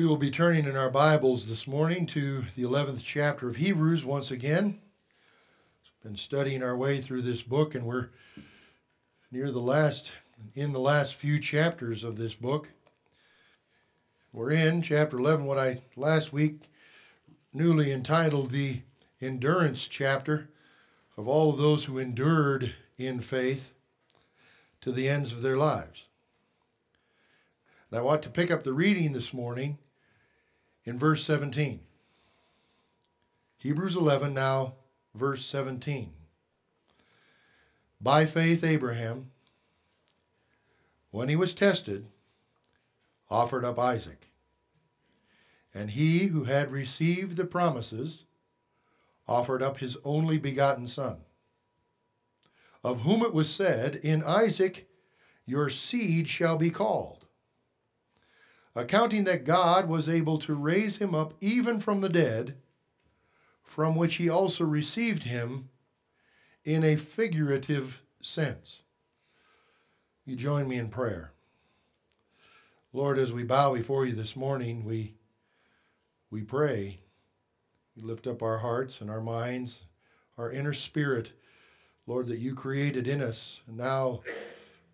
We will be turning in our Bibles this morning to the 11th chapter of Hebrews once again. We've been studying our way through this book, and we're near the last, in the last few chapters of this book. We're in chapter 11, what I last week newly entitled the endurance chapter of all of those who endured in faith to the ends of their lives. And I want to pick up the reading this morning in verse 17. Hebrews 11, now verse 17. By faith, Abraham, when he was tested, offered up Isaac. And he who had received the promises offered up his only begotten Son, of whom it was said, In Isaac your seed shall be called, accounting that God was able to raise him up even from the dead, from which he also received him in a figurative sense. You join me in prayer. Lord, as we bow before you this morning, we, we pray we lift up our hearts and our minds, our inner spirit, Lord, that you created in us. And now,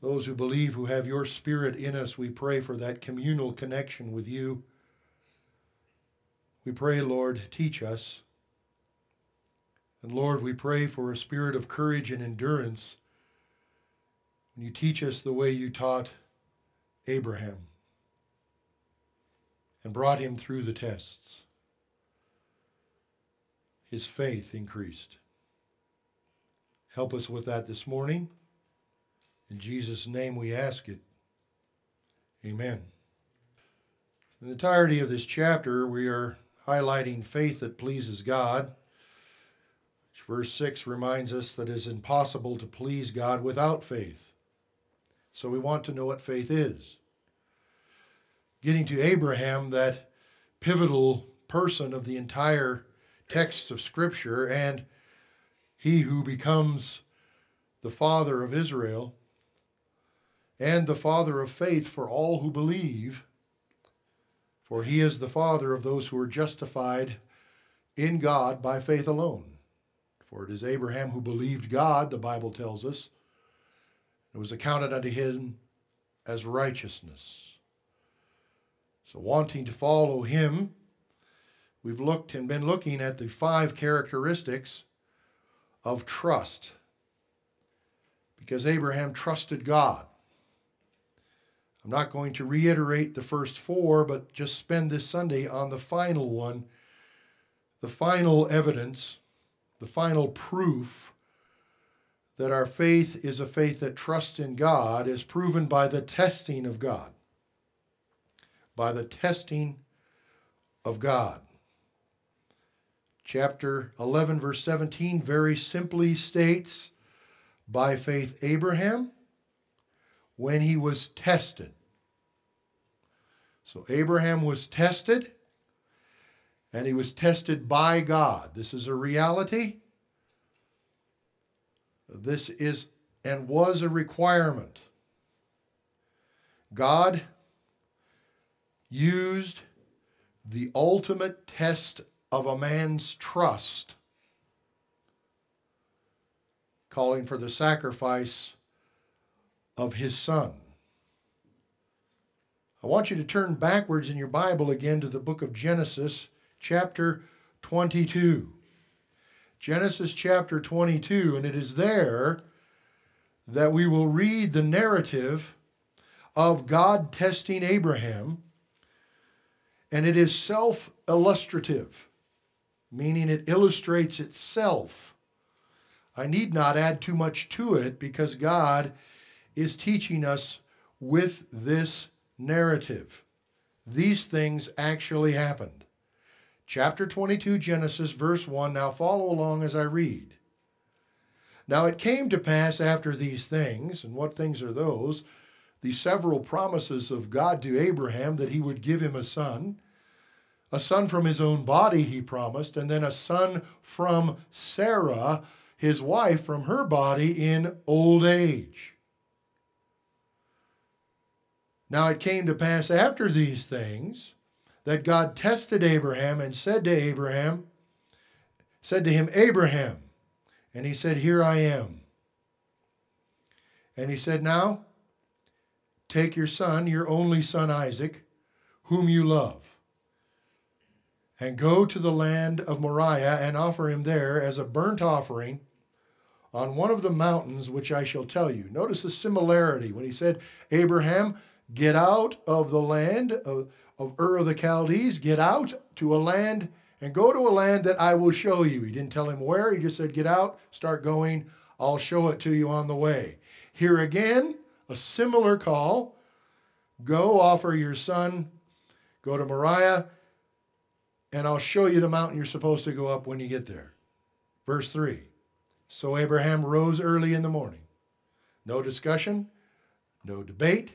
those who believe, who have your spirit in us, we pray for that communal connection with you. We pray, Lord, teach us. And Lord, we pray for a spirit of courage and endurance when you teach us the way you taught Abraham and brought him through the tests his faith increased. Help us with that this morning. In Jesus' name we ask it. Amen. In the entirety of this chapter, we are highlighting faith that pleases God. Verse 6 reminds us that it is impossible to please God without faith. So we want to know what faith is. Getting to Abraham, that pivotal person of the entire texts of Scripture, and he who becomes the father of Israel and the father of faith for all who believe, for he is the father of those who are justified in God by faith alone. For it is Abraham who believed God, the Bible tells us. It was accounted unto him as righteousness. So, wanting to follow him, we've looked and been looking at the five characteristics of trust because Abraham trusted God. I'm not going to reiterate the first four, but just spend this Sunday on the final one, the final evidence, the final proof that our faith is a faith that trusts in God is proven by the testing of God. By the testing of God chapter 11, verse 17, very simply states by faith, Abraham, when he was tested. So Abraham was tested, and he was tested by God. This is a reality. This is and was a requirement. God used the ultimate test of a man's trust, calling for the sacrifice of his son. I want you to turn backwards in your Bible again to the book of Genesis, chapter 22. Genesis chapter 22, and it is there that we will read the narrative of God testing Abraham, and it is self illustrative meaning it illustrates itself. I need not add too much to it because God is teaching us with this narrative. These things actually happened. Chapter 22, Genesis, verse 1. Now follow along as I read. Now it came to pass after these things, and what things are those? The several promises of God to Abraham that he would give him a son a son from his own body, he promised, and then a son from Sarah, his wife, from her body in old age. Now it came to pass after these things that God tested Abraham and said to Abraham, said to him, Abraham. And he said, Here I am. And he said, Now take your son, your only son Isaac, whom you love, and go to the land of Moriah and offer him there as a burnt offering on one of the mountains which I shall tell you. Notice the similarity when he said, Abraham, get out of the land of, of Ur of the Chaldees, get out to a land and go to a land that I will show you. He didn't tell him where, he just said, Get out, start going, I'll show it to you on the way. Here again, a similar call go offer your son, go to Moriah, and I'll show you the mountain you're supposed to go up when you get there. Verse 3 So Abraham rose early in the morning. No discussion, no debate,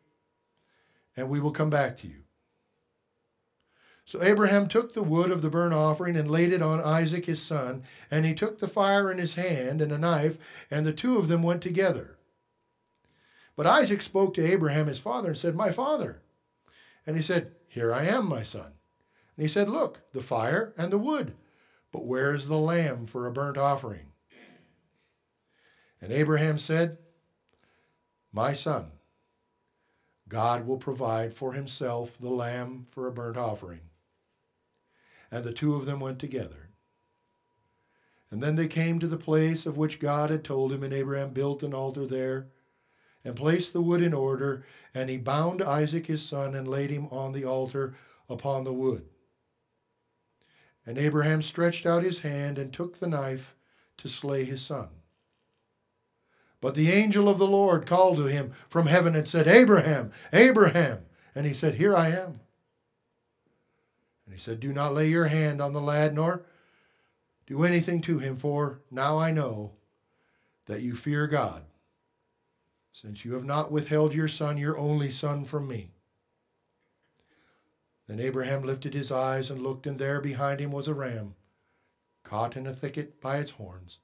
and we will come back to you. So Abraham took the wood of the burnt offering and laid it on Isaac his son, and he took the fire in his hand and a knife, and the two of them went together. But Isaac spoke to Abraham his father and said, My father. And he said, Here I am, my son. And he said, Look, the fire and the wood, but where is the lamb for a burnt offering? And Abraham said, My son, God will provide for himself the lamb for a burnt offering. And the two of them went together. And then they came to the place of which God had told him, and Abraham built an altar there and placed the wood in order, and he bound Isaac his son and laid him on the altar upon the wood. And Abraham stretched out his hand and took the knife to slay his son. But the angel of the Lord called to him from heaven and said, Abraham, Abraham. And he said, Here I am. And he said, Do not lay your hand on the lad, nor do anything to him, for now I know that you fear God, since you have not withheld your son, your only son, from me. Then Abraham lifted his eyes and looked, and there behind him was a ram, caught in a thicket by its horns.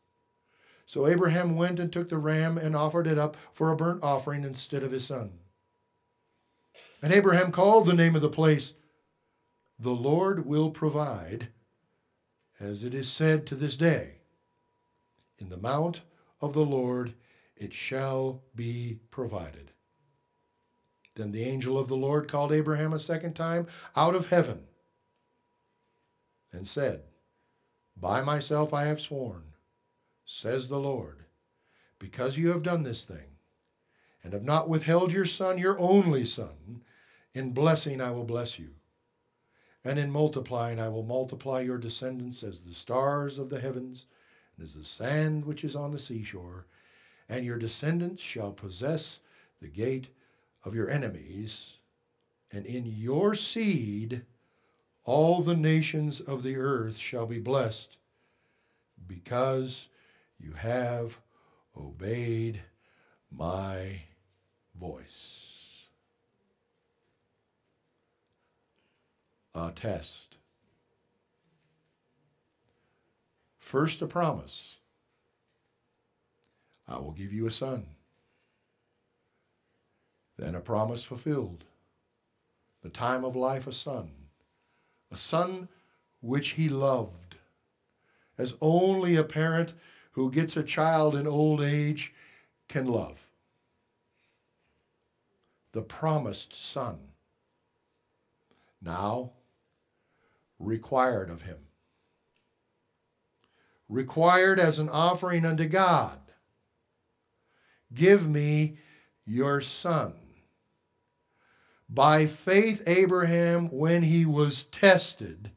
So Abraham went and took the ram and offered it up for a burnt offering instead of his son. And Abraham called the name of the place the Lord will provide, as it is said to this day, in the mount of the Lord it shall be provided. Then the angel of the Lord called Abraham a second time out of heaven and said, By myself I have sworn, says the Lord, because you have done this thing, and have not withheld your son, your only son, in blessing I will bless you and in multiplying, I will multiply your descendants as the stars of the heavens and as the sand which is on the seashore. And your descendants shall possess the gate of your enemies. And in your seed, all the nations of the earth shall be blessed because you have obeyed my voice. uh, test. First, a promise I will give you a son. Then, a promise fulfilled. The time of life, a son. A son which he loved, as only a parent who gets a child in old age can love. The promised son. Now, required of him. Required as an offering unto God. Give me your son. By faith, Abraham, when he was tested,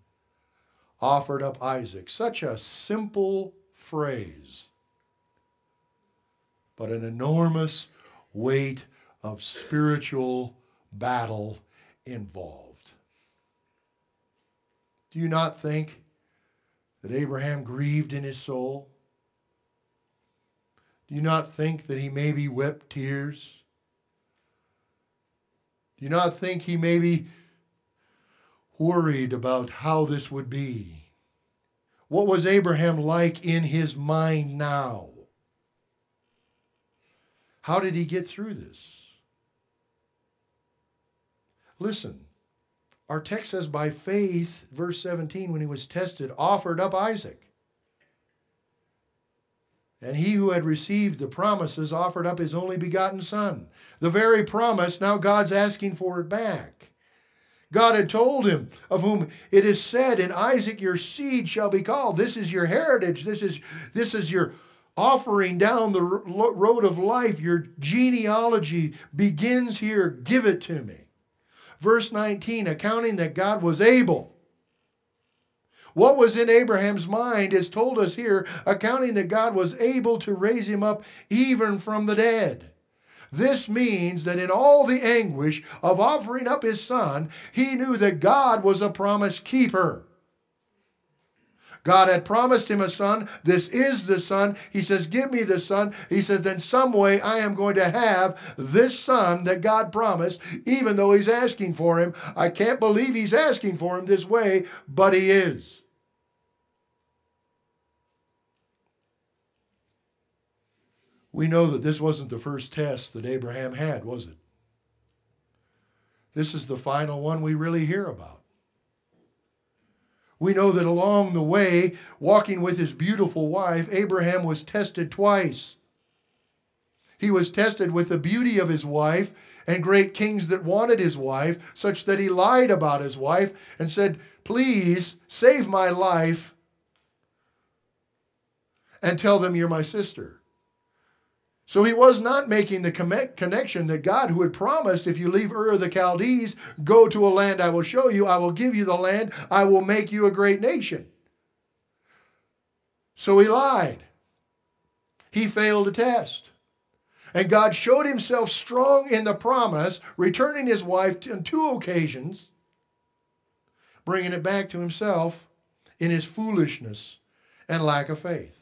offered up Isaac. Such a simple phrase, but an enormous weight of spiritual battle involved. Do you not think that Abraham grieved in his soul? Do you not think that he maybe wept tears? Do you not think he maybe worried about how this would be? What was Abraham like in his mind now? How did he get through this? Listen, our text says, by faith, verse 17, when he was tested, offered up Isaac. And he who had received the promises offered up his only begotten son. The very promise, now God's asking for it back. God had told him, of whom it is said, In Isaac your seed shall be called. This is your heritage. This is, this is your offering down the road of life. Your genealogy begins here. Give it to me. Verse 19, accounting that God was able. What was in Abraham's mind is told us here, accounting that God was able to raise him up even from the dead. This means that in all the anguish of offering up his son, he knew that God was a promise keeper. God had promised him a son. This is the son. He says, Give me the son. He says, Then some way I am going to have this son that God promised, even though he's asking for him. I can't believe he's asking for him this way, but he is. We know that this wasn't the first test that Abraham had, was it? This is the final one we really hear about. We know that along the way, walking with his beautiful wife, Abraham was tested twice. He was tested with the beauty of his wife and great kings that wanted his wife, such that he lied about his wife and said, Please save my life and tell them you're my sister. So he was not making the connection that God, who had promised, if you leave Ur of the Chaldees, go to a land I will show you, I will give you the land, I will make you a great nation. So he lied. He failed a test. And God showed himself strong in the promise, returning his wife on two occasions, bringing it back to himself in his foolishness and lack of faith.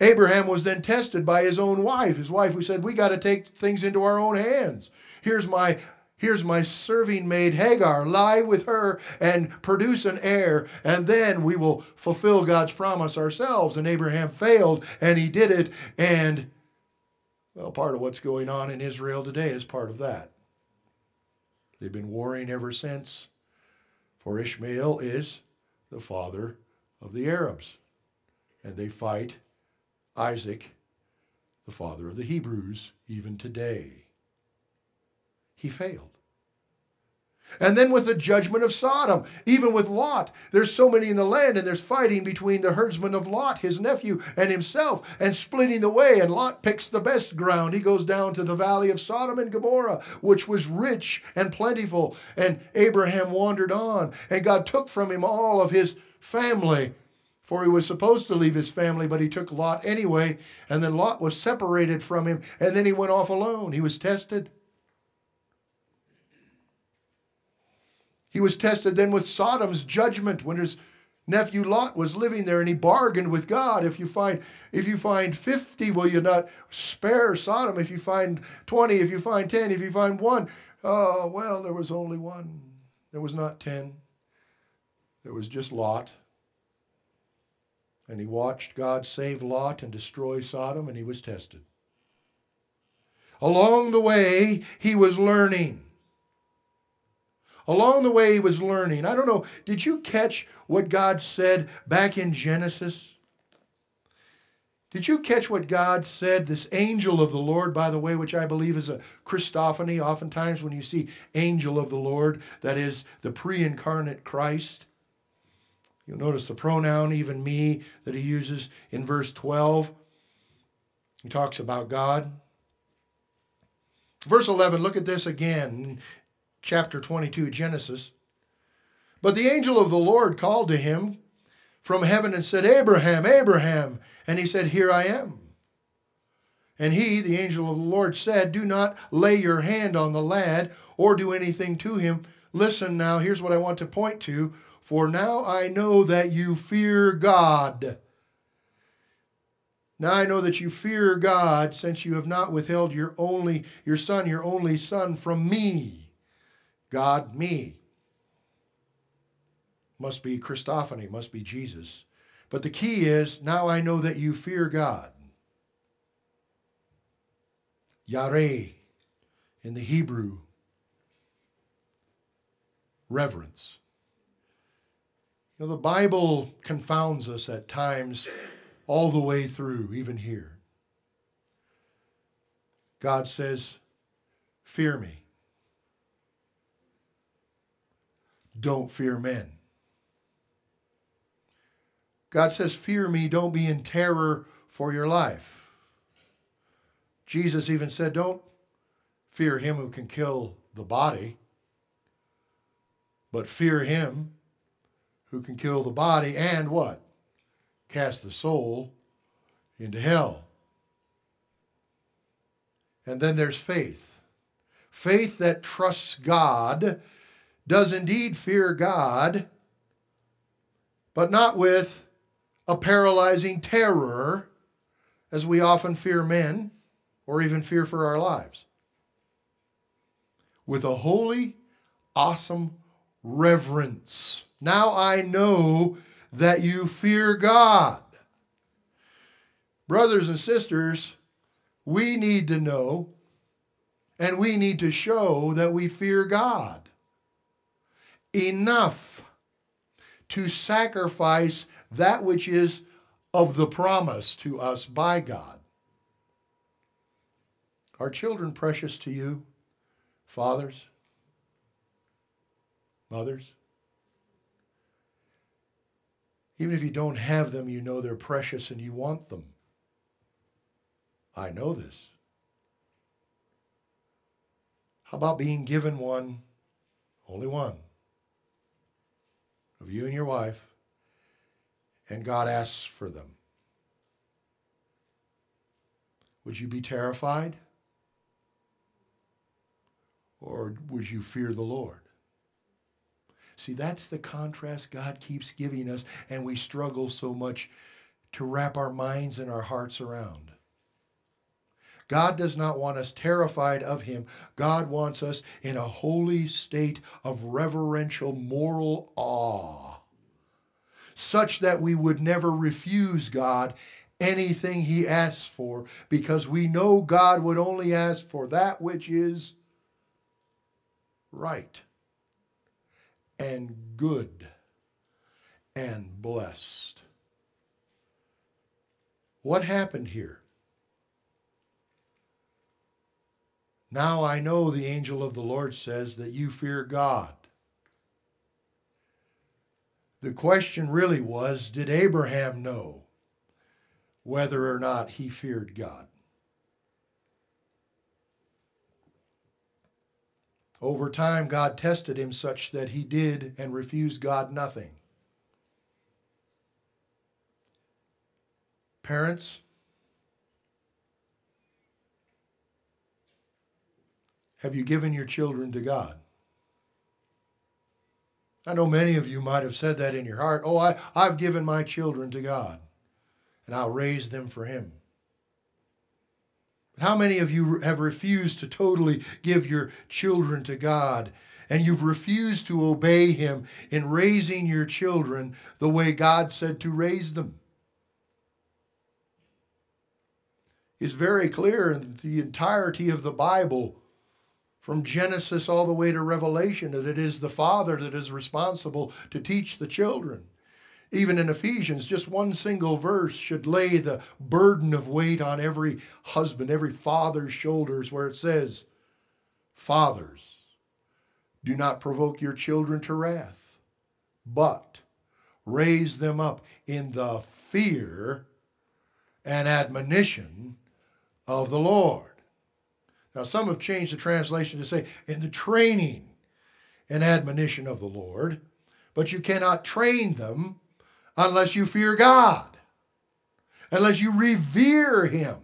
Abraham was then tested by his own wife, his wife who said, We got to take things into our own hands. Here's my Here's my serving maid Hagar. Lie with her and produce an heir, and then we will fulfill God's promise ourselves. And Abraham failed, and he did it. And, well, part of what's going on in Israel today is part of that. They've been warring ever since, for Ishmael is the father of the Arabs. And they fight Isaac, the father of the Hebrews, even today. He failed. And then with the judgment of Sodom, even with Lot, there's so many in the land, and there's fighting between the herdsman of Lot, his nephew, and himself, and splitting the way. And Lot picks the best ground. He goes down to the valley of Sodom and Gomorrah, which was rich and plentiful. And Abraham wandered on, and God took from him all of his family for he was supposed to leave his family, but he took Lot anyway, and then Lot was separated from him, and then he went off alone. He was tested. He was tested then with Sodom's judgment when his nephew Lot was living there and he bargained with God. If you find if you find 50, will you not spare Sodom? If you find 20, if you find 10, if you find one, oh well, there was only one. There was not 10. There was just Lot. And he watched God save Lot and destroy Sodom, and he was tested. Along the way, he was learning. Along the way, he was learning. I don't know, did you catch what God said back in Genesis? Did you catch what God said? This angel of the Lord, by the way, which I believe is a Christophany. Oftentimes, when you see angel of the Lord, that is the pre incarnate Christ. You'll notice the pronoun, even me, that he uses in verse 12. He talks about God. Verse 11, look at this again, chapter 22, Genesis. But the angel of the Lord called to him from heaven and said, Abraham, Abraham. And he said, Here I am. And he, the angel of the Lord, said, Do not lay your hand on the lad or do anything to him listen now, here's what I want to point to. For now I know that you fear God. Now I know that you fear God, since you have not withheld your only your son, your only son, from me. God, me. Must be Christophany, must be Jesus. But the key is now I know that you fear God. Yare in the Hebrew, reverence. You know, the Bible confounds us at times all the way through, even here. God says, Fear me. Don't fear men. God says, Fear me, don't be in terror for your life. Jesus even said, Don't fear him who can kill the body, but fear him who can kill the body and what? Cast the soul into hell. And then there's faith. Faith that trusts God does indeed fear God, but not with a paralyzing terror, as we often fear men or even fear for our lives. With a holy, awesome reverence. Now I know that you fear God. Brothers and sisters, we need to know and we need to show that we fear God enough to sacrifice that which is of the promise to us by God. Are children precious to you, fathers, mothers? Even if you don't have them, you know they're precious and you want them. I know this. How about being given one, only one, of you and your wife, and God asks for them? Would you be terrified? Or would you fear the Lord? See, that's the contrast God keeps giving us, and we struggle so much to wrap our minds and our hearts around. God does not want us terrified of Him. God wants us in a holy state of reverential moral awe, such that we would never refuse God anything He asks for, because we know God would only ask for that which is right and good and blessed. What happened here? Now I know, the angel of the Lord says, that you fear God. The question really was did Abraham know whether or not he feared God? Over time, God tested him such that he did and refused God nothing. Parents, have you given your children to God? I know many of you might have said that in your heart. Oh, I, I've given my children to God, and I'll raise them for Him. How many of you have refused to totally give your children to God? And you've refused to obey Him in raising your children the way God said to raise them. It's very clear in the entirety of the Bible, from Genesis all the way to Revelation, that it is the father that is responsible to teach the children. Even in Ephesians, just one single verse should lay the burden of weight on every husband, every father's shoulders, where it says, Fathers, do not provoke your children to wrath, but raise them up in the fear and admonition of the Lord. Now, some have changed the translation to say, in the training and admonition of the Lord, but you cannot train them unless you fear God, unless you revere Him.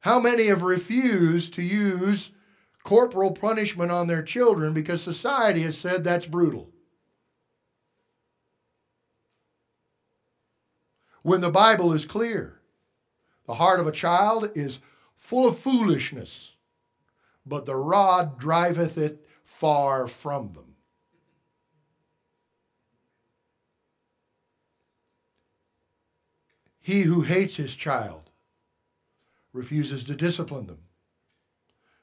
How many have refused to use corporal punishment on their children because society has said that's brutal. When the Bible is clear, the heart of a child is full of foolishness, but the rod driveth it far from them. He who hates his child refuses to discipline them.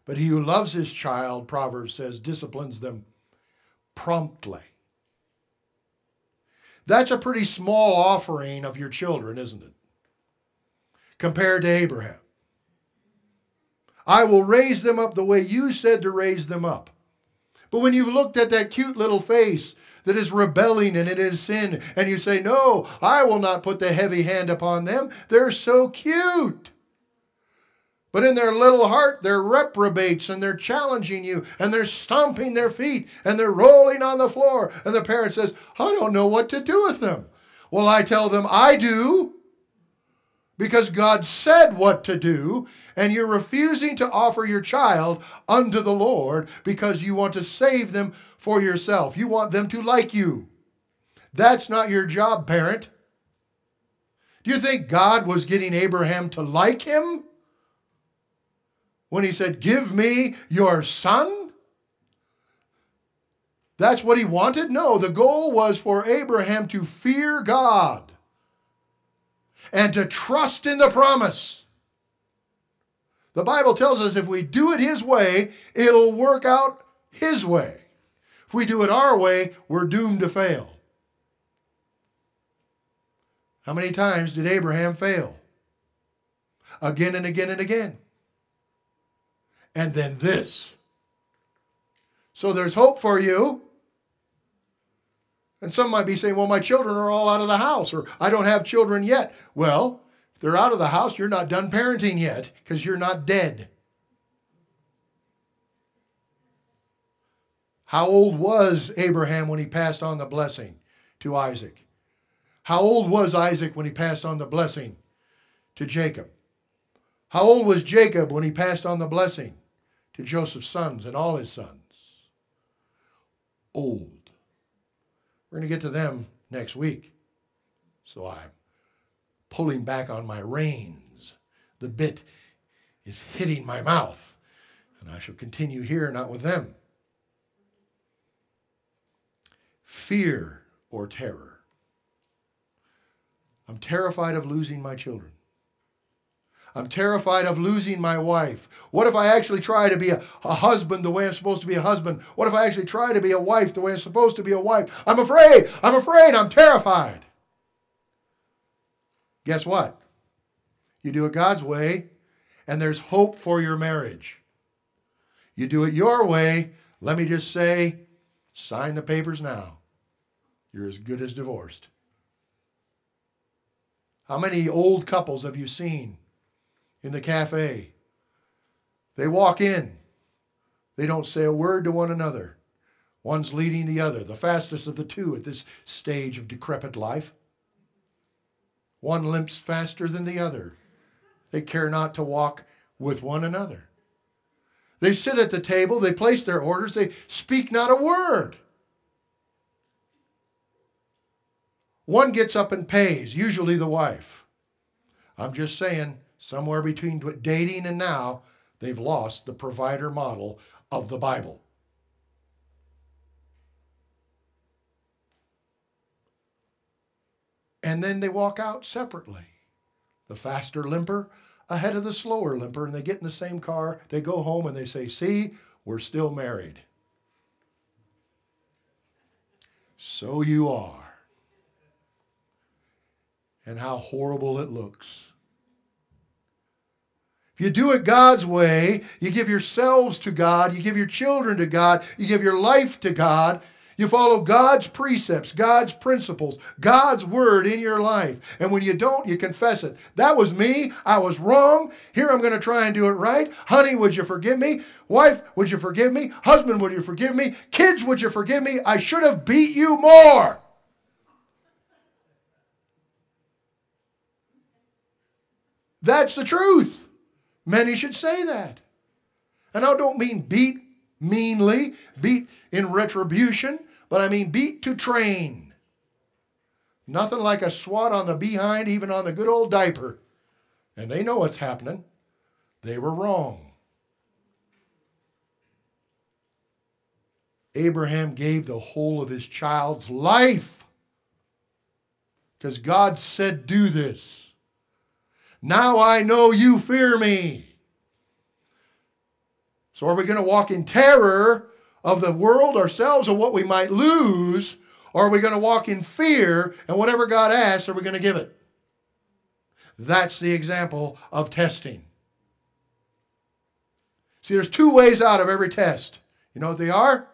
But he who loves his child, Proverbs says, disciplines them promptly. That's a pretty small offering of your children, isn't it? Compared to Abraham. I will raise them up the way you said to raise them up. But when you've looked at that cute little face that is rebelling and it is sin, and you say, No, I will not put the heavy hand upon them, they're so cute. But in their little heart, they're reprobates and they're challenging you and they're stomping their feet and they're rolling on the floor. And the parent says, I don't know what to do with them. Well, I tell them, I do because God said what to do, and you're refusing to offer your child unto the Lord because you want to save them for yourself. You want them to like you. That's not your job, parent. Do you think God was getting Abraham to like him? when he said, Give me your son? That's what he wanted? No, the goal was for Abraham to fear God and to trust in the promise. The Bible tells us if we do it his way, it'll work out his way. If we do it our way, we're doomed to fail. How many times did Abraham fail? Again and again and again and then this. So there's hope for you. And some might be saying, well, my children are all out of the house, or I don't have children yet. Well, if they're out of the house, you're not done parenting yet because you're not dead. How old was Abraham when he passed on the blessing to Isaac? How old was Isaac when he passed on the blessing to Jacob? How old was Jacob when he passed on the blessing to Joseph's sons and all his sons. Old. We're going to get to them next week. So I'm pulling back on my reins. The bit is hitting my mouth, and I shall continue here, not with them. Fear or terror. I'm terrified of losing my children. I'm terrified of losing my wife. What if I actually try to be a, a, husband the way I'm supposed to be a husband? What if I actually try to be a wife the way I'm supposed to be a wife? I'm afraid. I'm afraid. I'm terrified. Guess what? You do it God's way, and there's hope for your marriage. You do it your way, let me just say, sign the papers now. You're as good as divorced. How many old couples have you seen in the cafe. They walk in. They don't say a word to one another. One's leading the other, the fastest of the two at this stage of decrepit life. One limps faster than the other. They care not to walk with one another. They sit at the table, they place their orders, they speak not a word. One gets up and pays, usually the wife. I'm just saying, somewhere between dating and now, they've lost the provider model of the Bible. And then they walk out separately. The faster limper ahead of the slower limper, and they get in the same car. They go home and they say, See, we're still married. So you are. And how horrible it looks. If you do it God's way, you give yourselves to God, you give your children to God, you give your life to God, you follow God's precepts, God's principles, God's word in your life. And when you don't, you confess it. That was me. I was wrong. Here I'm going to try and do it right. Honey, would you forgive me? Wife, would you forgive me? Husband, would you forgive me? Kids, would you forgive me? I should have beat you more. That's the truth. Many should say that. And I don't mean beat meanly, beat in retribution, but I mean beat to train. Nothing like a swat on the behind, even on the good old diaper. And they know what's happening. They were wrong. Abraham gave the whole of his child's life because God said, Do this. Now I know you fear me. So, are we going to walk in terror of the world, ourselves, or what we might lose? Or are we going to walk in fear and whatever God asks, are we going to give it? That's the example of testing. See, there's two ways out of every test. You know what they are?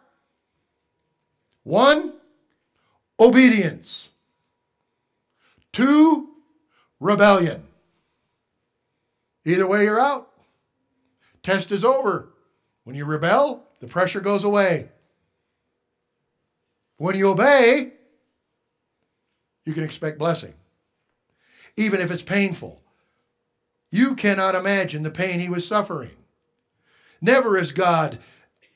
One, obedience. Two, rebellion. Either way, you're out. Test is over. When you rebel, the pressure goes away. When you obey, you can expect blessing, even if it's painful. You cannot imagine the pain he was suffering. Never has God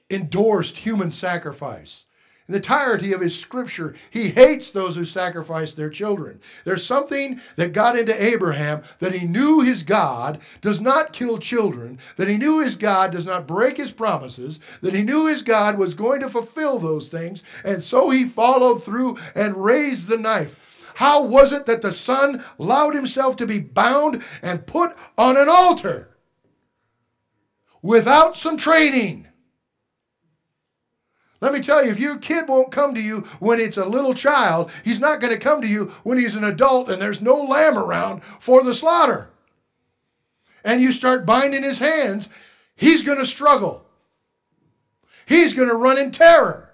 endorsed human sacrifice. In the entirety of his scripture, he hates those who sacrifice their children. There's something that got into Abraham that he knew his God does not kill children, that he knew his God does not break his promises, that he knew his God was going to fulfill those things, and so he followed through and raised the knife. How was it that the son allowed himself to be bound and put on an altar without some training? Let me tell you, if your kid won't come to you when it's a little child, he's not going to come to you when he's an adult and there's no lamb around for the slaughter. And you start binding his hands, he's going to struggle. He's going to run in terror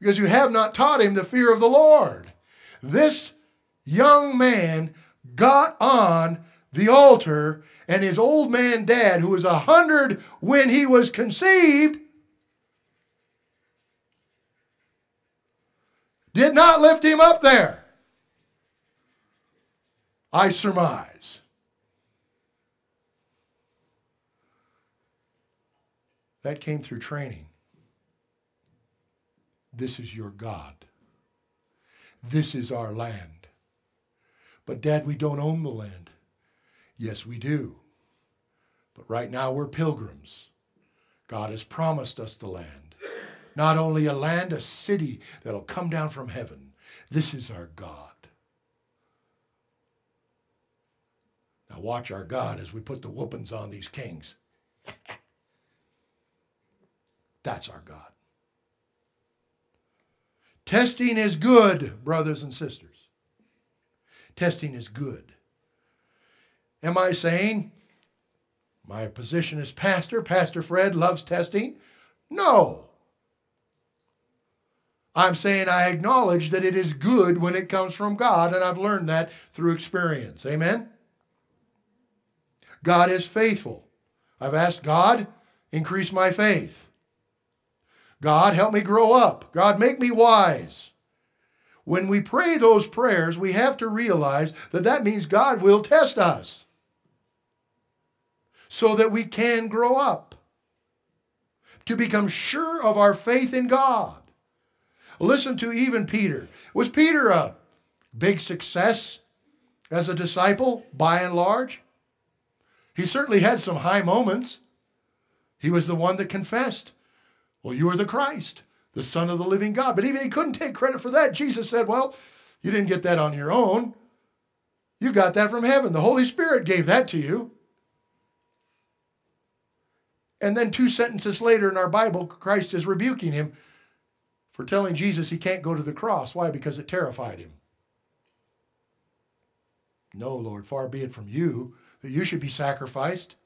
because you have not taught him the fear of the Lord. This young man got on the altar, and his old man dad, who was a hundred when he was conceived, did not lift him up there. I surmise. That came through training. This is your God. This is our land. But, Dad, we don't own the land. Yes, we do. But right now we're pilgrims. God has promised us the land. Not only a land, a city that'll come down from heaven. This is our God. Now, watch our God as we put the whoopings on these kings. That's our God. Testing is good, brothers and sisters. Testing is good. Am I saying my position as pastor, Pastor Fred loves testing? No. I'm saying I acknowledge that it is good when it comes from God, and I've learned that through experience. Amen? God is faithful. I've asked God, increase my faith. God, help me grow up. God, make me wise. When we pray those prayers, we have to realize that that means God will test us so that we can grow up, to become sure of our faith in God. Listen to even Peter. Was Peter a big success as a disciple by and large? He certainly had some high moments. He was the one that confessed, Well, you are the Christ, the Son of the living God. But even he couldn't take credit for that. Jesus said, Well, you didn't get that on your own. You got that from heaven. The Holy Spirit gave that to you. And then two sentences later in our Bible, Christ is rebuking him for telling Jesus he can't go to the cross. Why? Because it terrified him. No, Lord, far be it from you that you should be sacrificed.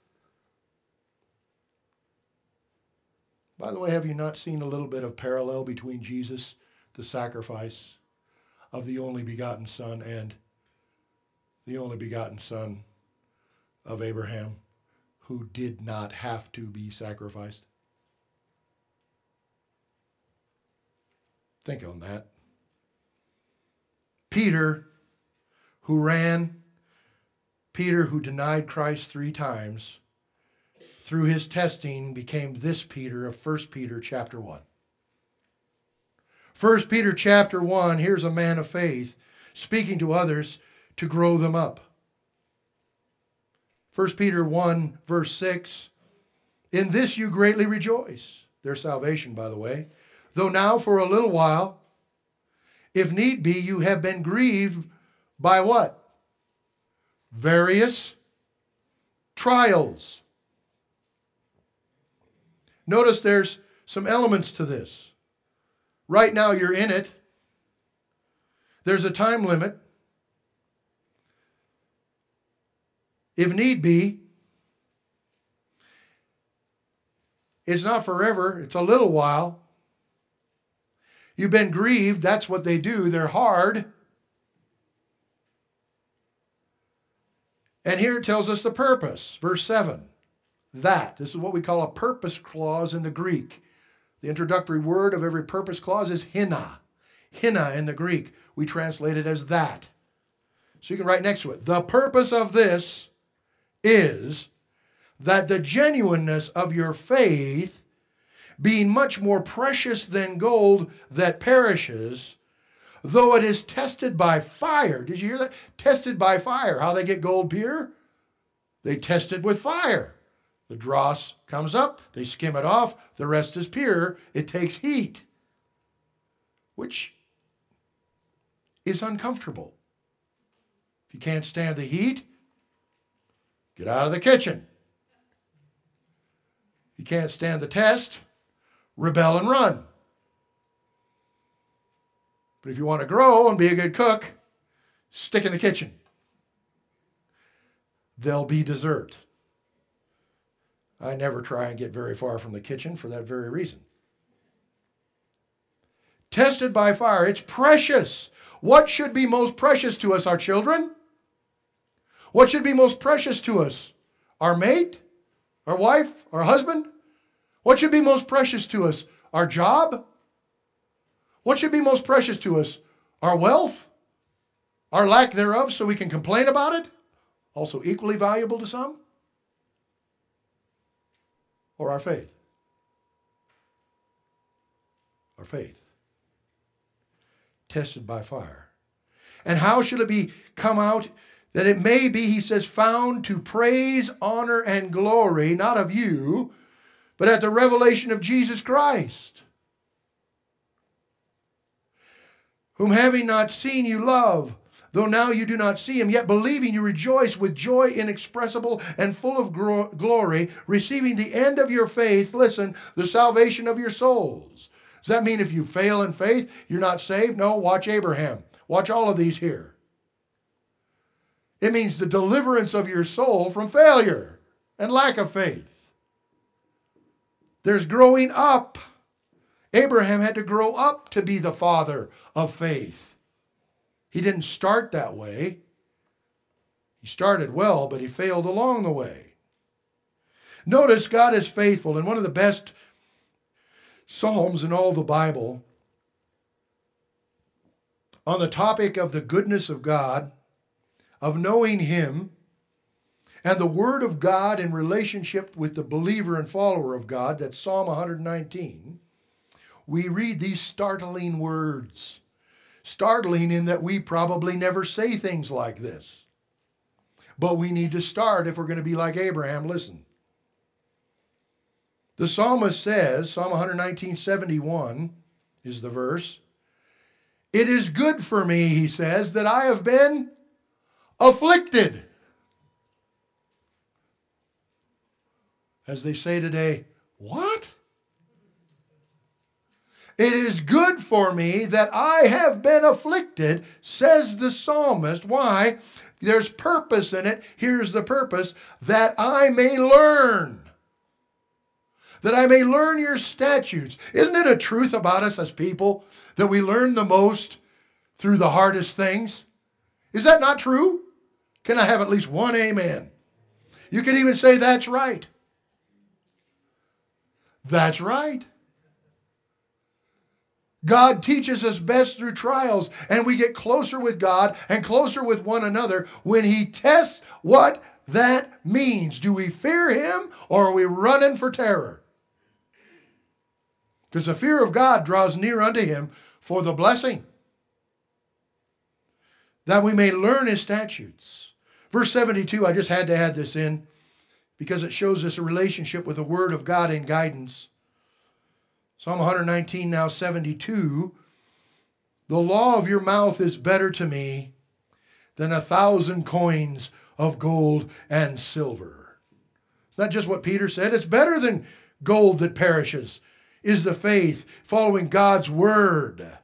By the way, have you not seen a little bit of parallel between Jesus, the sacrifice of the only begotten Son, and the only begotten Son of Abraham, who did not have to be sacrificed? Think on that. Peter, who ran, Peter, who denied Christ three times, through his testing became this Peter of 1 Peter chapter 1. 1 Peter chapter 1, here's a man of faith speaking to others to grow them up. 1 Peter 1, verse 6 In this you greatly rejoice. Their salvation, by the way. Though now for a little while, if need be, you have been grieved by what? Various trials. Notice there's some elements to this. Right now, you're in it. There's a time limit. If need be, it's not forever, it's a little while. You've been grieved, that's what they do, they're hard. And here it tells us the purpose, verse 7. That, this is what we call a purpose clause in the Greek. The introductory word of every purpose clause is hina. Hina in the Greek. We translate it as that. So you can write next to it. The purpose of this is that the genuineness of your faith, being much more precious than gold that perishes, though it is tested by fire. Did you hear that? Tested by fire. How they get gold pure? They test it with fire. The dross comes up, they skim it off, the rest is pure. It takes heat, which is uncomfortable. If you can't stand the heat, get out of the kitchen. You can't stand the test, rebel and run. But if you want to grow and be a good cook, stick in the kitchen. There'll be dessert. I never try and get very far from the kitchen for that very reason. Tested by fire, it's precious. What should be most precious to us, our children? What should be most precious to us? Our mate? Our wife? Our husband? What should be most precious to us? Our job? What should be most precious to us? Our wealth? Our lack thereof, so we can complain about it? Also equally valuable to some? or our faith? Our faith. Tested by fire. And how should it be come out that it may be, he says, found to praise, honor, and glory, not of you, but at the revelation of Jesus Christ, whom having not seen you love, Though now you do not see him, yet believing you rejoice with joy inexpressible and full of glory, receiving the end of your faith, listen, the salvation of your souls. Does that mean if you fail in faith, you're not saved? No, watch Abraham. Watch all of these here. It means the deliverance of your soul from failure and lack of faith. There's growing up. Abraham had to grow up to be the father of faith. He didn't start that way. He started well, but he failed along the way. Notice God is faithful, and one of the best Psalms in all the Bible on the topic of the goodness of God, of knowing Him, and the Word of God in relationship with the believer and follower of God, that's Psalm 119, we read these startling words startling in that we probably never say things like this. But we need to start if we're going to be like Abraham. Listen. The psalmist says, Psalm 119, 71 is the verse. It is good for me, he says, that I have been afflicted. As they say today, what? It is good for me that I have been afflicted, says the psalmist. Why? There's purpose in it. Here's the purpose that I may learn. That I may learn your statutes. Isn't it a truth about us as people that we learn the most through the hardest things? Is that not true? Can I have at least one amen? You can even say, That's right. That's right. God teaches us best through trials, and we get closer with God and closer with one another when He tests what? that means. Do we fear him or are we running for terror? Because the fear of God draws near unto him for the blessing, that we may learn his statutes. Verse 72, I just had to add this in because it shows us a relationship with the Word of God in guidance. Psalm 119, now 72. The law of your mouth is better to me than a thousand coins of gold and silver. It's not just what Peter said, it's better than gold that perishes, is the faith following God's word.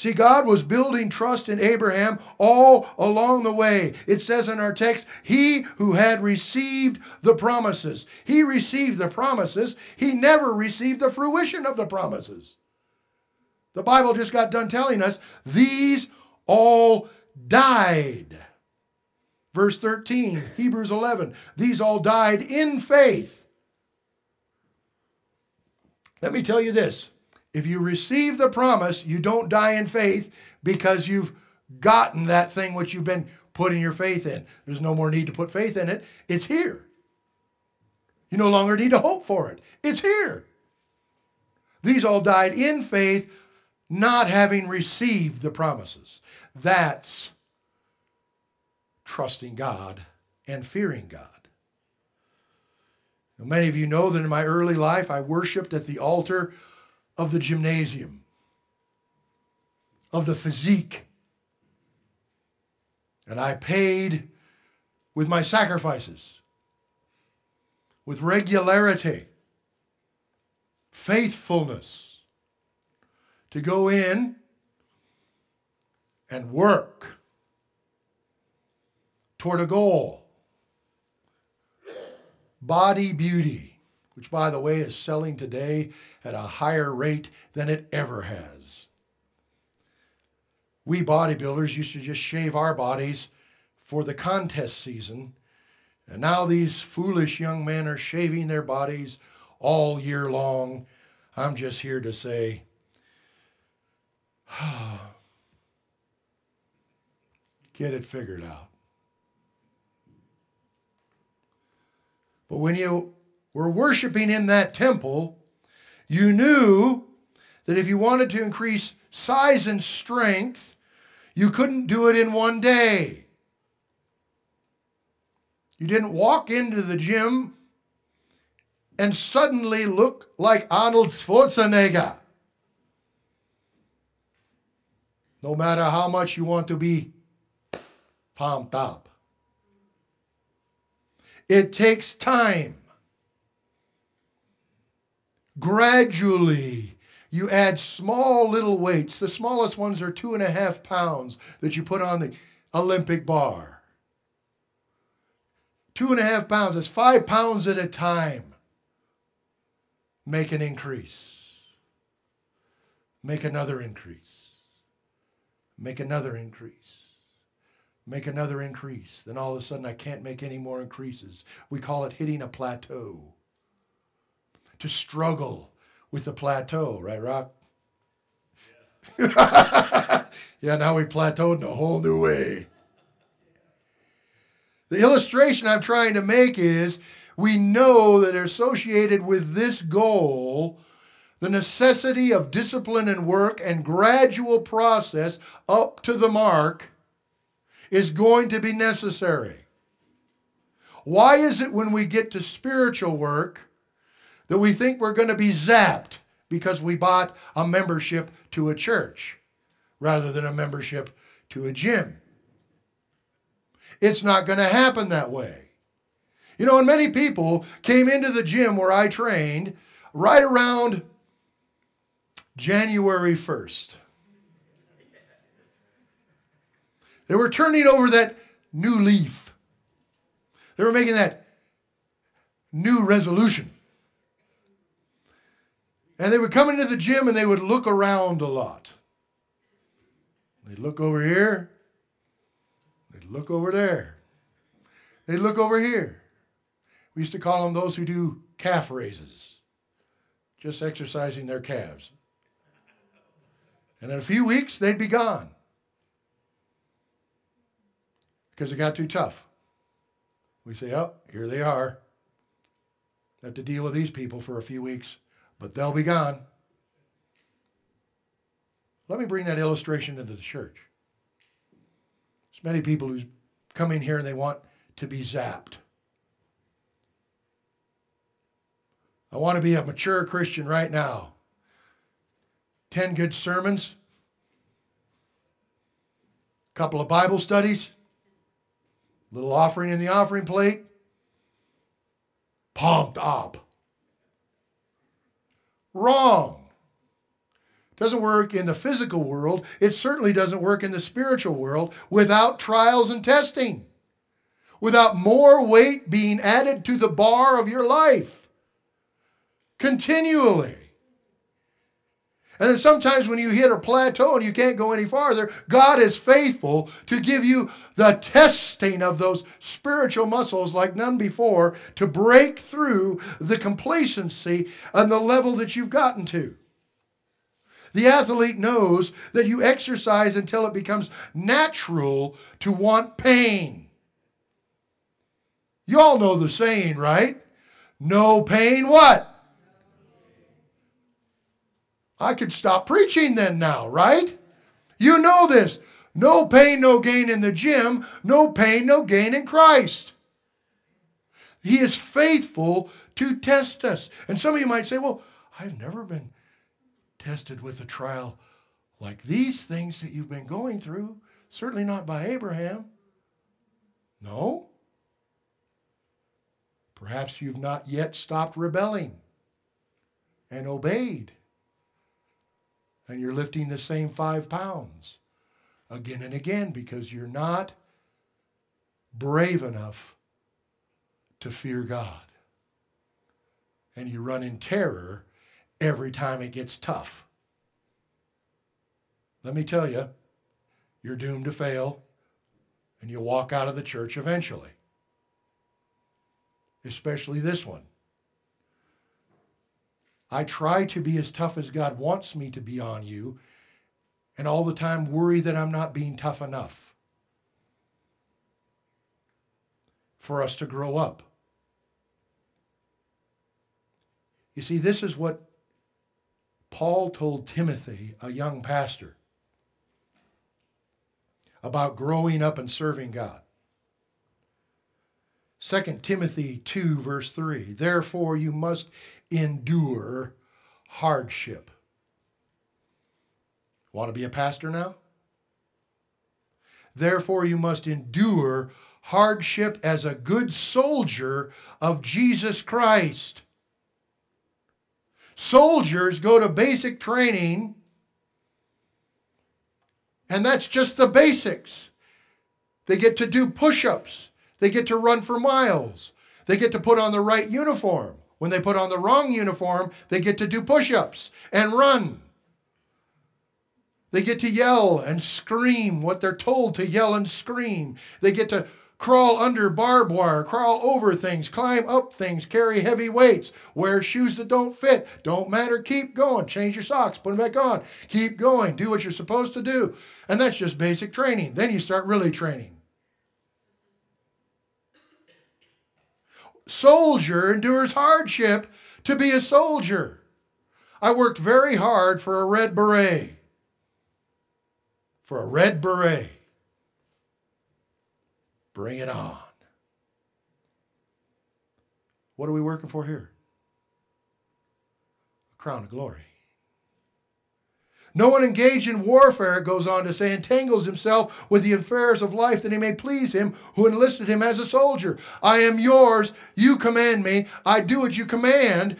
See, God was building trust in Abraham all along the way. It says in our text, He who had received the promises. He received the promises. He never received the fruition of the promises. The Bible just got done telling us these all died. Verse 13, Hebrews 11, these all died in faith. Let me tell you this if you receive the promise, you don't die in faith because you've gotten that thing which you've been putting your faith in. There's no more need to put faith in it. It's here. You no longer need to hope for it. It's here. These all died in faith, not having received the promises. That's trusting God and fearing God. Now, many of you know that in my early life I worshiped at the altar of the gymnasium, of the physique. And I paid with my sacrifices, with regularity, faithfulness, to go in and work toward a goal. Body beauty which, by the way, is selling today at a higher rate than it ever has. We bodybuilders used to just shave our bodies for the contest season, and now these foolish young men are shaving their bodies all year long. I'm just here to say, get it figured out. But when you were worshiping in that temple, you knew that if you wanted to increase size and strength, you couldn't do it in one day. You didn't walk into the gym and suddenly look like Arnold Schwarzenegger. No matter how much you want to be pumped up, it takes time gradually you add small little weights. The smallest ones are two and a half pounds that you put on the Olympic bar. Two and a half pounds, that's five pounds at a time. Make an increase. Make another increase. Make another increase. Make another increase. Then all of a sudden, I can't make any more increases. We call it hitting a plateau to struggle with the plateau, right, Rock? Yeah. yeah, now we plateaued in a whole new way. The illustration I'm trying to make is we know that associated with this goal, the necessity of discipline and work and gradual process up to the mark is going to be necessary. Why is it when we get to spiritual work, that we think we're going to be zapped because we bought a membership to a church rather than a membership to a gym. It's not going to happen that way. You know, and many people came into the gym where I trained right around January 1st. They were turning over that new leaf. They were making that new resolution. And they would come into the gym and they would look around a lot. They'd look over here. They'd look over there. They'd look over here. We used to call them those who do calf raises, just exercising their calves. And in a few weeks, they'd be gone because it got too tough. We say, oh, here they are. Have to deal with these people for a few weeks, but they'll be gone. Let me bring that illustration into the church. There's many people who come in here and they want to be zapped. I want to be a mature Christian right now. 10 good sermons, a couple of Bible studies, a little offering in the offering plate, pumped up. Wrong. Doesn't work in the physical world. It certainly doesn't work in the spiritual world without trials and testing, without more weight being added to the bar of your life continually. And then sometimes when you hit a plateau and you can't go any farther, God is faithful to give you the testing of those spiritual muscles like none before to break through the complacency and the level that you've gotten to. The athlete knows that you exercise until it becomes natural to want pain. You all know the saying, right? No pain, what? I could stop preaching then now, right? You know this. No pain, no gain in the gym. No pain, no gain in Christ. He is faithful to test us. And some of you might say, well, I've never been tested with a trial like these things that you've been going through. Certainly not by Abraham. No. Perhaps you've not yet stopped rebelling and obeyed and you're lifting the same five pounds again and again because you're not brave enough to fear God. And you run in terror every time it gets tough. Let me tell you, you're doomed to fail and you'll walk out of the church eventually. Especially this one. I try to be as tough as God wants me to be on you, and all the time worry that I'm not being tough enough for us to grow up. You see, this is what Paul told Timothy, a young pastor, about growing up and serving God. 2 Timothy 2, verse 3 Therefore, you must endure hardship. Want to be a pastor now? Therefore, you must endure hardship as a good soldier of Jesus Christ. Soldiers go to basic training, and that's just the basics. They get to do push ups, they get to run for miles. They get to put on the right uniform. When they put on the wrong uniform, they get to do push ups and run. They get to yell and scream what they're told to yell and scream. They get to crawl under barbed wire, crawl over things, climb up things, carry heavy weights, wear shoes that don't fit. Don't matter, keep going. Change your socks, put them back on. Keep going. Do what you're supposed to do. And that's just basic training. Then you start really training. Soldier endures hardship to be a soldier. I worked very hard for a red beret. For a red beret. Bring it on. What are we working for here? A crown of glory. No one engaged in warfare, it goes on to say, entangles himself with the affairs of life that he may please him who enlisted him as a soldier. I am yours, you command me, I do what you command.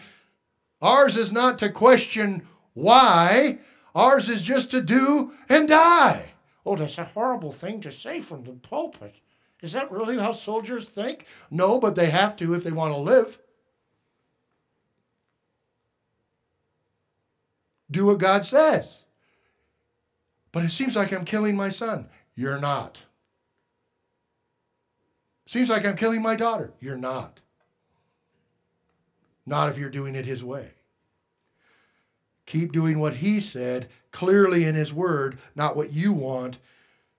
Ours is not to question why, ours is just to do and die. Oh, that's a horrible thing to say from the pulpit. Is that really how soldiers think? No, but they have to if they want to live. Do what God says. But it seems like I'm killing my son. You're not. Seems like I'm killing my daughter. You're not. Not if you're doing it His way. Keep doing what He said clearly in His Word, not what you want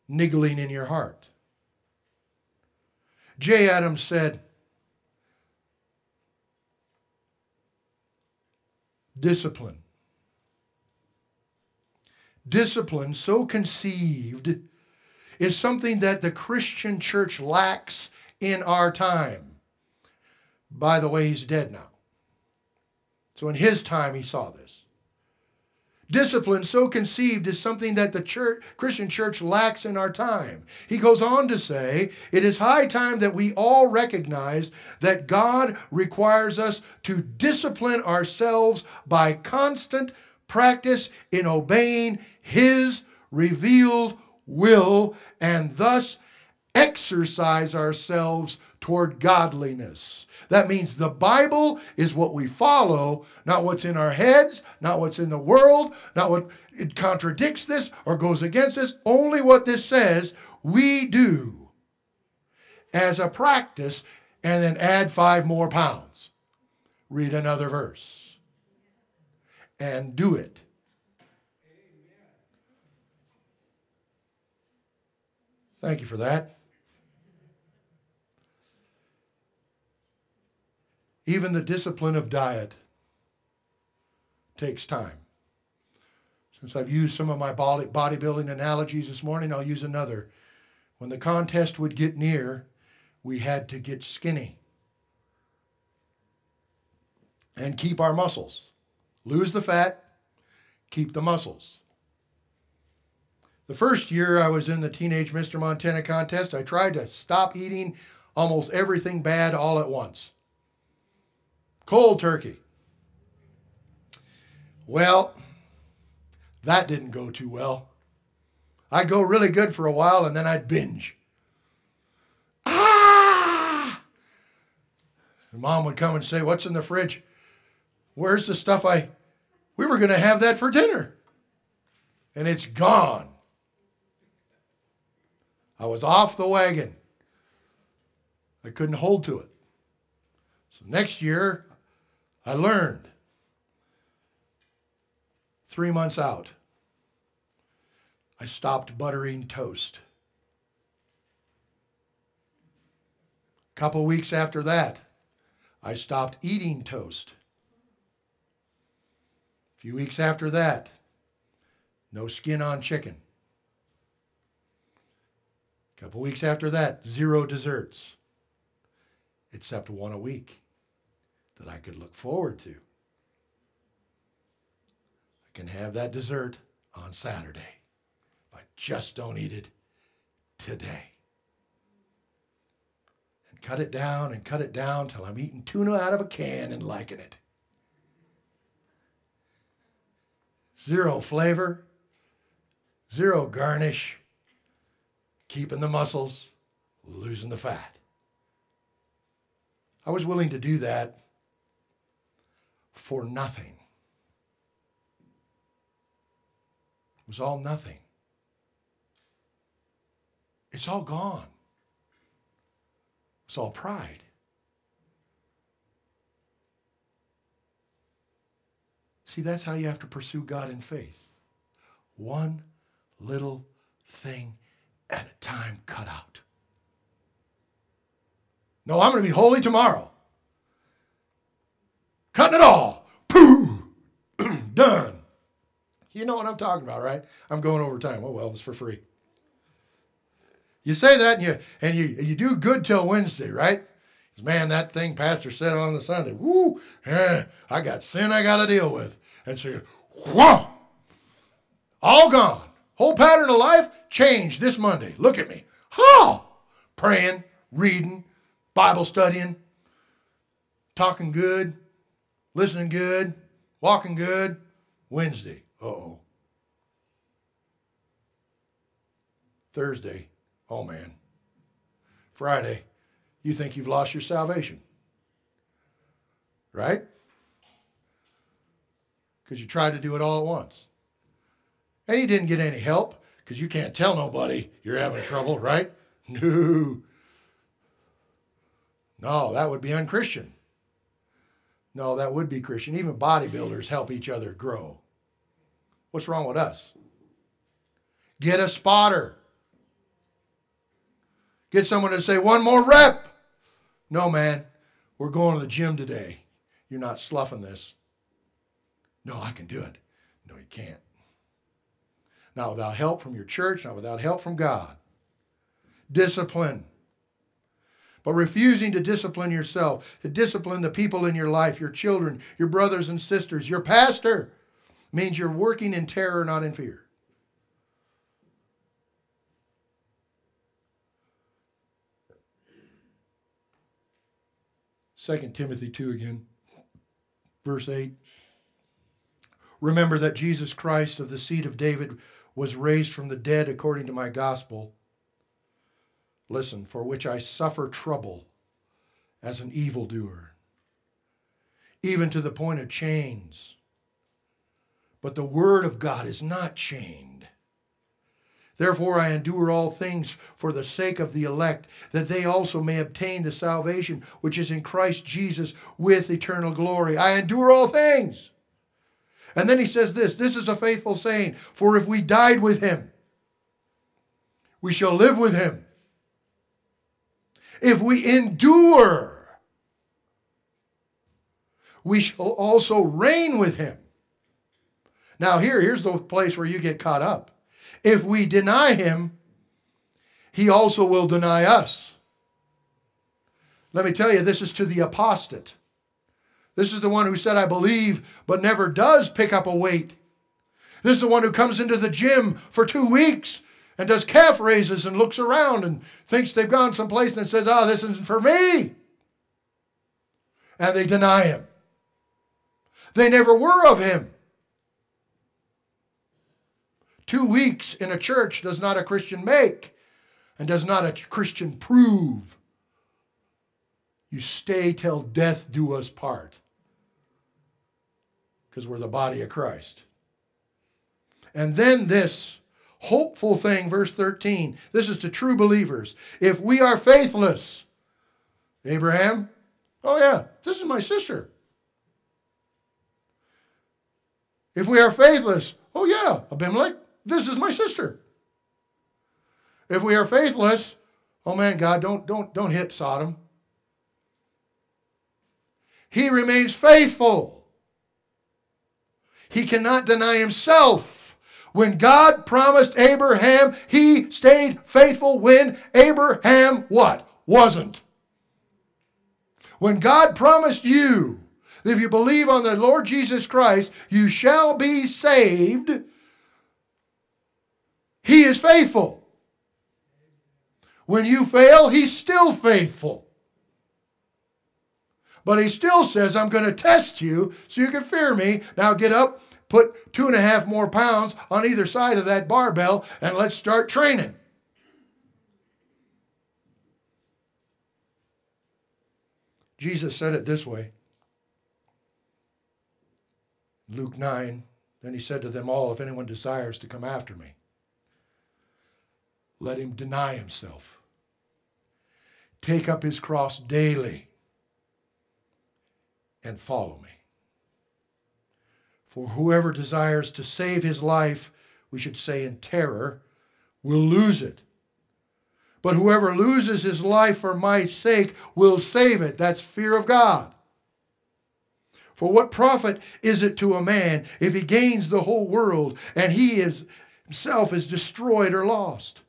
niggling in your heart. Jay Adams said, discipline. Discipline, so conceived, is something that the Christian church lacks in our time. By the way, he's dead now. So in his time, he saw this. Discipline, so conceived, is something that the church, Christian church lacks in our time. He goes on to say, It is high time that we all recognize that God requires us to discipline ourselves by constant practice in obeying His revealed will and thus exercise ourselves toward godliness. That means the Bible is what we follow, not what's in our heads, not what's in the world, not what it contradicts this or goes against this. Only what this says we do as a practice and then add five more pounds. Read another verse and do it. Thank you for that. Even the discipline of diet takes time. Since I've used some of my bodybuilding analogies this morning, I'll use another. When the contest would get near, we had to get skinny and keep our muscles. Lose the fat, keep the muscles. The first year I was in the Teenage Mr. Montana contest, I tried to stop eating almost everything bad all at once. Cold turkey. Well, that didn't go too well. I'd go really good for a while and then I'd binge. Ah! And mom would come and say, What's in the fridge? Where's the stuff I. We were going to have that for dinner. And it's gone. I was off the wagon. I couldn't hold to it. So next year, I learned three months out, I stopped buttering toast. A couple weeks after that, I stopped eating toast. Few weeks after that, no skin on chicken. A couple weeks after that, zero desserts, except one a week that I could look forward to. I can have that dessert on Saturday if I just don't eat it today. And cut it down and cut it down till I'm eating tuna out of a can and liking it. Zero flavor, zero garnish, keeping the muscles, losing the fat. I was willing to do that for nothing. It was all nothing. It's all gone. It's all pride. See, that's how you have to pursue God in faith. One little thing at a time cut out. No, I'm going to be holy tomorrow. Cutting it all. Pooh! Done. You know what I'm talking about, right? I'm going over time. Oh well, it's for free. You say that and you and you you do good till Wednesday, right? Man, that thing Pastor said on the Sunday, whoo, eh, I got sin I gotta deal with. And say, whoa, all gone. Whole pattern of life changed this Monday. Look at me. Oh, praying, reading, Bible studying, talking good, listening good, walking good. Wednesday, uh oh. Thursday, oh man. Friday, you think you've lost your salvation. Right? Because you tried to do it all at once. And you didn't get any help because you can't tell nobody you're having trouble, right? No. No, that would be unchristian. No, that would be Christian. Even bodybuilders help each other grow. What's wrong with us? Get a spotter. Get someone to say, one more rep. No, man, we're going to the gym today. You're not sloughing this. No, I can do it. No, you can't. Not without help from your church, not without help from God. Discipline. But refusing to discipline yourself, to discipline the people in your life, your children, your brothers and sisters, your pastor, means you're working in terror, not in fear. Second Timothy 2 again, verse 8. Remember that Jesus Christ of the seed of David was raised from the dead according to my gospel. Listen, for which I suffer trouble as an evildoer, even to the point of chains. But the word of God is not chained. Therefore, I endure all things for the sake of the elect, that they also may obtain the salvation which is in Christ Jesus with eternal glory. I endure all things. And then he says this this is a faithful saying, for if we died with him, we shall live with him. If we endure, we shall also reign with him. Now, here, here's the place where you get caught up. If we deny him, he also will deny us. Let me tell you, this is to the apostate. This is the one who said, I believe, but never does pick up a weight. This is the one who comes into the gym for two weeks and does calf raises and looks around and thinks they've gone someplace and says, Oh, this isn't for me. And they deny him. They never were of him. Two weeks in a church does not a Christian make and does not a Christian prove. You stay till death do us part because we're the body of Christ. And then this hopeful thing, verse 13. This is to true believers. If we are faithless, Abraham, oh yeah, this is my sister. If we are faithless, oh yeah, Abimelech, this is my sister. If we are faithless, oh man, God, don't, don't, don't hit Sodom. He remains faithful. He cannot deny himself. When God promised Abraham, he stayed faithful when Abraham what? Wasn't. When God promised you that if you believe on the Lord Jesus Christ, you shall be saved, he is faithful. When you fail, He's still faithful. But He still says, I'm going to test you so you can fear me. Now get up, put two and a half more pounds on either side of that barbell, and let's start training. Jesus said it this way Luke 9. Then he said to them all, If anyone desires to come after me, let him deny himself. Take up his cross daily and follow me. For whoever desires to save his life, we should say in terror, will lose it. But whoever loses his life for my sake will save it. That's fear of God. For what profit is it to a man if he gains the whole world and he is, himself is destroyed or lost?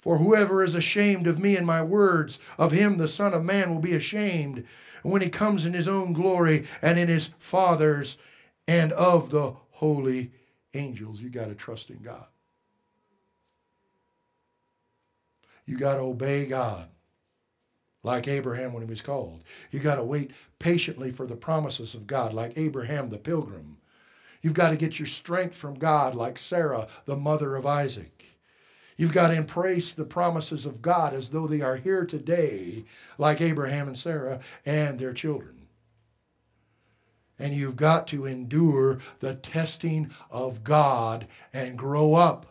For whoever is ashamed of me and my words, of him the Son of Man will be ashamed when he comes in his own glory and in his Father's and of the holy angels. You got to trust in God. You got to obey God like Abraham when he was called. You got to wait patiently for the promises of God like Abraham the pilgrim. You've got to get your strength from God like Sarah, the mother of Isaac. You've got to embrace the promises of God as though they are here today, like Abraham and Sarah and their children. And you've got to endure the testing of God and grow up.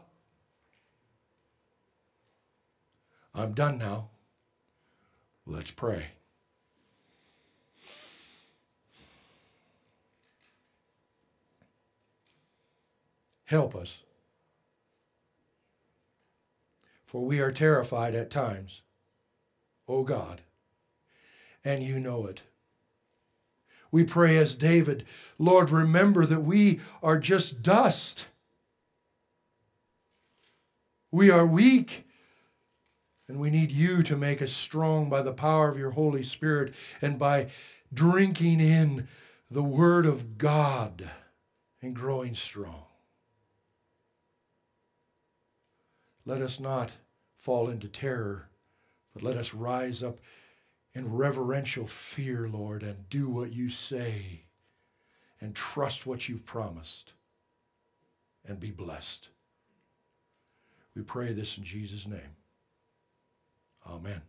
I'm done now. Let's pray. Help us for we are terrified at times. O God, and you know it. We pray as David, Lord, remember that we are just dust. We are weak, and we need you to make us strong by the power of your Holy Spirit and by drinking in the Word of God and growing strong. Let us not fall into terror, but let us rise up in reverential fear, Lord, and do what you say and trust what you've promised and be blessed. We pray this in Jesus' name. Amen.